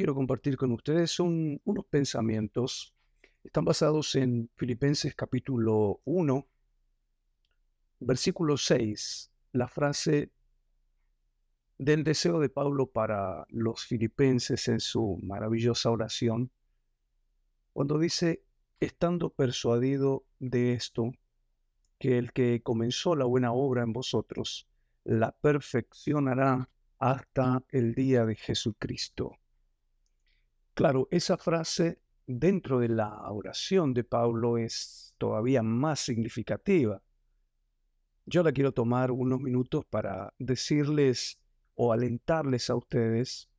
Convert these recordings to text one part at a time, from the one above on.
Quiero compartir con ustedes unos pensamientos. Están basados en Filipenses capítulo 1, versículo 6, la frase del deseo de Pablo para los filipenses en su maravillosa oración, cuando dice, estando persuadido de esto, que el que comenzó la buena obra en vosotros, la perfeccionará hasta el día de Jesucristo. Claro, esa frase dentro de la oración de Pablo es todavía más significativa. Yo la quiero tomar unos minutos para decirles o alentarles a ustedes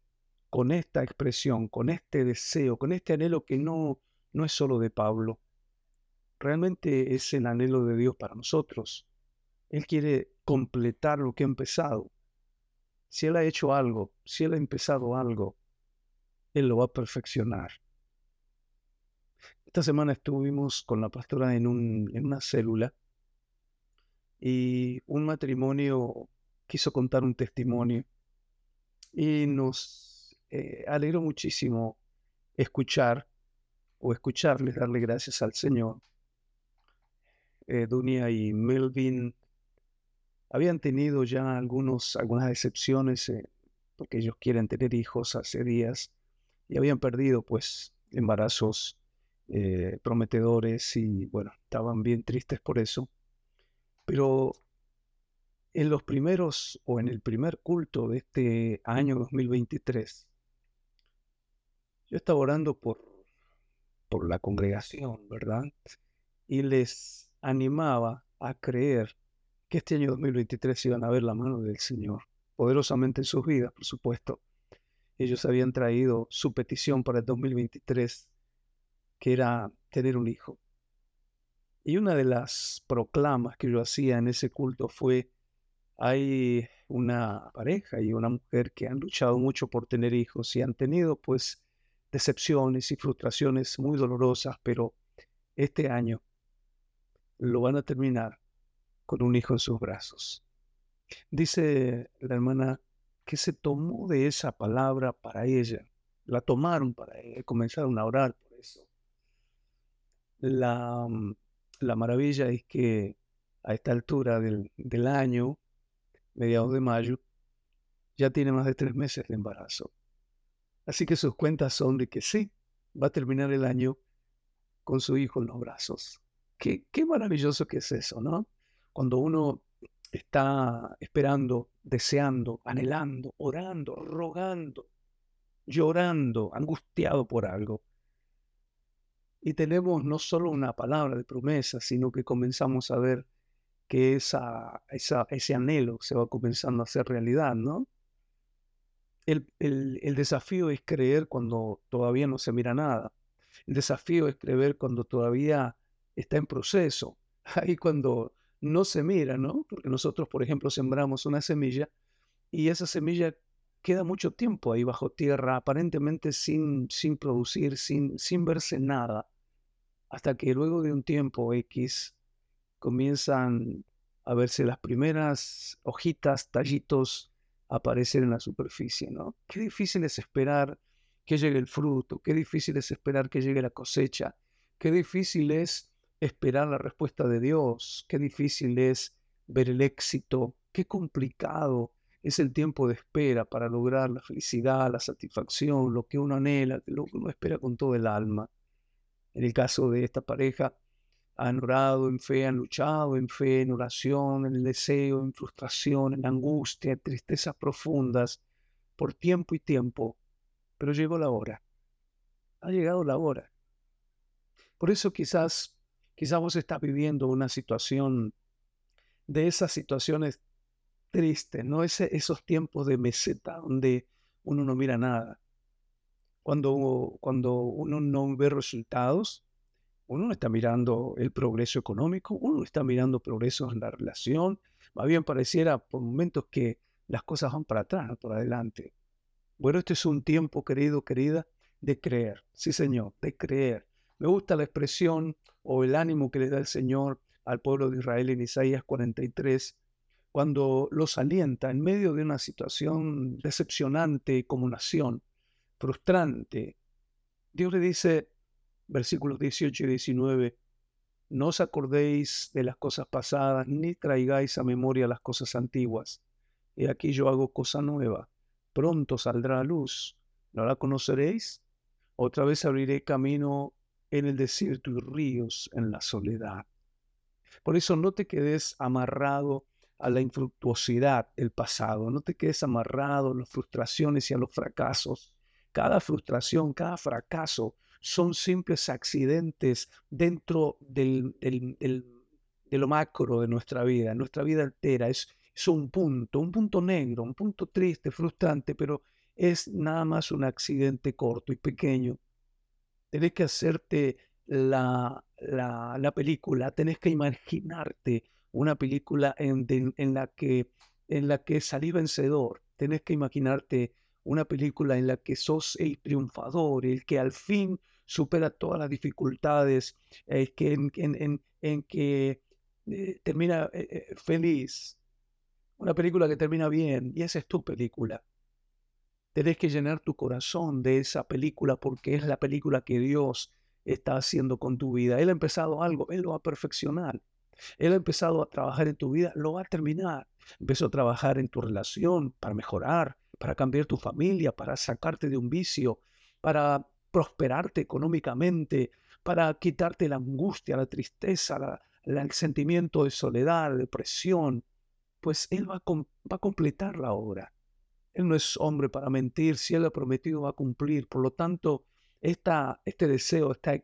con esta expresión, con este deseo, con este anhelo que no, no es solo de Pablo, realmente es el anhelo de Dios para nosotros. Él quiere completar lo que ha empezado. Si Él ha hecho algo, si Él ha empezado algo, Él lo va a perfeccionar. Esta semana estuvimos con la pastora en, una célula y un matrimonio quiso contar un testimonio y nos eh, alegró muchísimo escuchar o escucharles darle gracias al Señor. Eh, Dunia y Melvin habían tenido ya algunos, algunas excepciones, eh, porque ellos quieren tener hijos hace días, y habían perdido pues embarazos eh, prometedores y bueno, estaban bien tristes por eso. Pero en los primeros o en el primer culto de este año 2023, yo estaba orando por, por la congregación, ¿verdad? Y les animaba a creer que este año 2023 iban a ver la mano del Señor poderosamente en sus vidas, por supuesto. Ellos habían traído su petición para el 2023, que era tener un hijo. Y una de las proclamas que yo hacía en ese culto fue, hay una pareja y una mujer que han luchado mucho por tener hijos y han tenido pues decepciones y frustraciones muy dolorosas, pero este año lo van a terminar con un hijo en sus brazos. Dice la hermana que se tomó de esa palabra para ella, la tomaron para ella, comenzaron a orar por eso. La, mm, la maravilla es que a esta altura del, del año, mediados de mayo, ya tiene más de tres meses de embarazo. Así que sus cuentas son de que sí, va a terminar el año con su hijo en los brazos. Qué, qué maravilloso que es eso, ¿no? cuando uno está esperando, deseando, anhelando, orando, rogando, llorando, angustiado por algo. Y tenemos no solo una palabra de promesa, sino que comenzamos a ver que esa, ese anhelo se va comenzando a hacer realidad, ¿no? El, el desafío es creer cuando todavía no se mira nada. El desafío es creer cuando todavía está en proceso. Ahí cuando no se mira, ¿no? Porque nosotros, por ejemplo, sembramos una semilla y esa semilla queda mucho tiempo ahí bajo tierra, aparentemente sin, sin producir, sin, sin verse nada, hasta que luego de un tiempo X comienzan a verse las primeras hojitas, tallitos aparecer en la superficie, ¿no? Qué difícil es esperar que llegue el fruto, qué difícil es esperar que llegue la cosecha, qué difícil es esperar la respuesta de Dios, qué difícil es ver el éxito, qué complicado es el tiempo de espera para lograr la felicidad, la satisfacción, lo que uno anhela, lo que uno espera con todo el alma. En el caso de esta pareja, han orado en fe, han luchado en fe, en oración, en el deseo, en frustración, en angustia, en tristezas profundas, por tiempo y tiempo, pero llegó la hora. Ha llegado la hora. Por eso quizás Quizás vos estás viviendo una situación de esas situaciones tristes, ¿no? Ese, esos tiempos de meseta donde uno no mira nada. Cuando, cuando uno no ve resultados, uno no está mirando el progreso económico, uno no está mirando progresos en la relación. Más bien pareciera por momentos que las cosas van para atrás, no para adelante. Bueno, este es un tiempo, querido, querida, de creer. Sí, Señor, de creer. Me gusta la expresión o el ánimo que le da el Señor al pueblo de Israel en Isaías 43, cuando los alienta en medio de una situación decepcionante como nación, frustrante, Dios le dice, versículos 18 y 19, no os acordéis de las cosas pasadas, ni traigáis a memoria las cosas antiguas. Y aquí yo hago cosa nueva. Pronto saldrá a luz. ¿No la conoceréis? Otra vez abriré camino en el desierto y ríos en la soledad. Por eso no te quedes amarrado a la infructuosidad del pasado, no te quedes amarrado a las frustraciones y a los fracasos. Cada frustración, cada fracaso son simples accidentes dentro del, de lo macro de nuestra vida, nuestra vida entera. Es, es un punto, un punto negro, un punto triste, frustrante, pero es nada más un accidente corto y pequeño. Tenés que hacerte la, la, la película, tenés que imaginarte una película en, en, la que, en la que salí vencedor. Tenés que imaginarte una película en la que sos el triunfador, el que al fin supera todas las dificultades, el que en, en, en que eh, termina eh, eh, feliz. Una película que termina bien, y esa es tu película. Tenés que llenar tu corazón de esa película porque es la película que Dios está haciendo con tu vida. Él ha empezado algo, Él lo va a perfeccionar. Él ha empezado a trabajar en tu vida, lo va a terminar. Empezó a trabajar en tu relación para mejorar, para cambiar tu familia, para sacarte de un vicio, para prosperarte económicamente, para quitarte la angustia, la tristeza, el sentimiento de soledad, depresión. Pues Él va a, va a completar la obra. Él no es hombre para mentir, si Él ha prometido va a cumplir. Por lo tanto, esta, este deseo está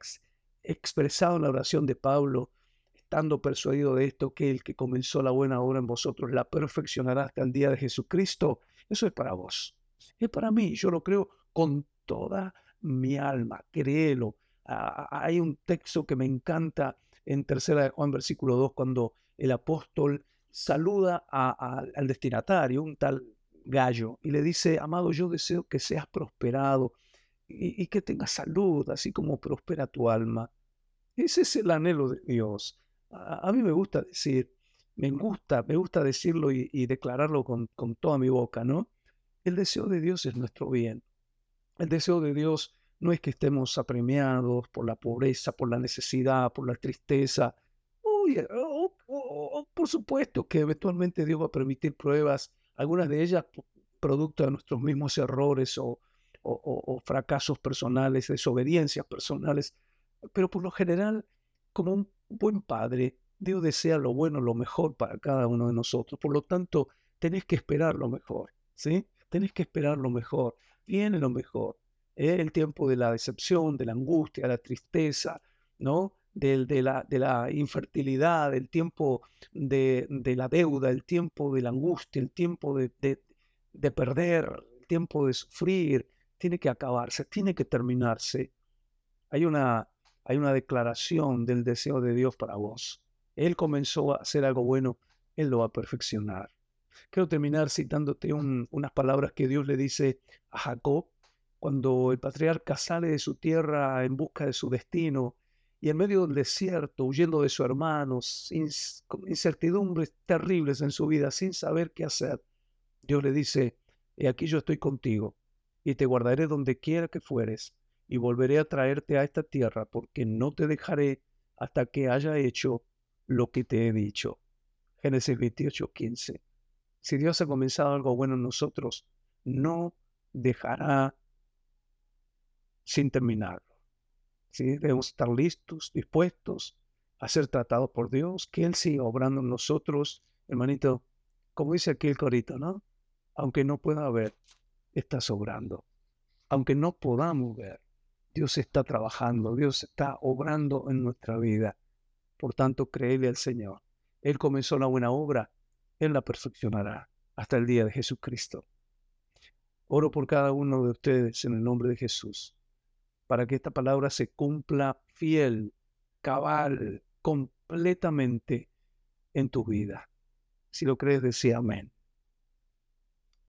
expresado en la oración de Pablo estando persuadido de esto, que el que comenzó la buena obra en vosotros la perfeccionará hasta el día de Jesucristo. Eso es para vos. Es para mí. Yo lo creo con toda mi alma. Créelo. hay un texto que me encanta en tercera de Juan, versículo 2, cuando el apóstol saluda al destinatario, un tal gallo, y le dice, amado, yo deseo que seas prosperado y, que tengas salud, así como prospera tu alma. Ese es el anhelo de Dios a, mí me gusta decir, me gusta, me gusta decirlo y, declararlo con, con, toda mi boca, ¿no? El deseo de Dios es nuestro bien. El deseo de Dios no es que estemos apremiados por la pobreza, por la necesidad, por la tristeza. Uy, por supuesto que eventualmente Dios va a permitir pruebas, algunas de ellas producto de nuestros mismos errores o, fracasos personales, desobediencias personales, pero por lo general, como un buen padre, Dios desea lo bueno, lo mejor para cada uno de nosotros. Por lo tanto, tenés que esperar lo mejor, ¿sí? Tenés que esperar lo mejor. Viene lo mejor. ¿eh? El tiempo de la decepción, de la angustia, la tristeza, ¿no? De, de, la, de la infertilidad, el tiempo de, de, la deuda, el tiempo de la angustia, el tiempo de, de perder, el tiempo de sufrir, tiene que acabarse, tiene que terminarse. Hay una, hay una declaración del deseo de Dios para vos. Él comenzó a hacer algo bueno, Él lo va a perfeccionar. Quiero terminar citándote unas palabras que Dios le dice a Jacob cuando el patriarca sale de su tierra en busca de su destino y en medio del desierto, huyendo de sus hermanos, incertidumbres terribles en su vida, sin saber qué hacer. Dios le dice, he aquí yo estoy contigo y te guardaré donde quiera que fueres y volveré a traerte a esta tierra porque no te dejaré hasta que haya hecho lo que te he dicho. Génesis 28, 15. Si Dios ha comenzado algo bueno en nosotros, no dejará sin terminarlo. Debemos estar listos, dispuestos a ser tratados por Dios, que Él siga obrando en nosotros, hermanito, como dice aquí el corito, ¿no? Aunque no pueda ver, está sobrando. Aunque no podamos ver, Dios está trabajando, Dios está obrando en nuestra vida. Por tanto, créele al Señor. Él comenzó la buena obra, Él la perfeccionará hasta el día de Jesucristo. Oro por cada uno de ustedes en el nombre de Jesús, para que esta palabra se cumpla fiel, cabal, completamente en tu vida. Si lo crees, decía amén.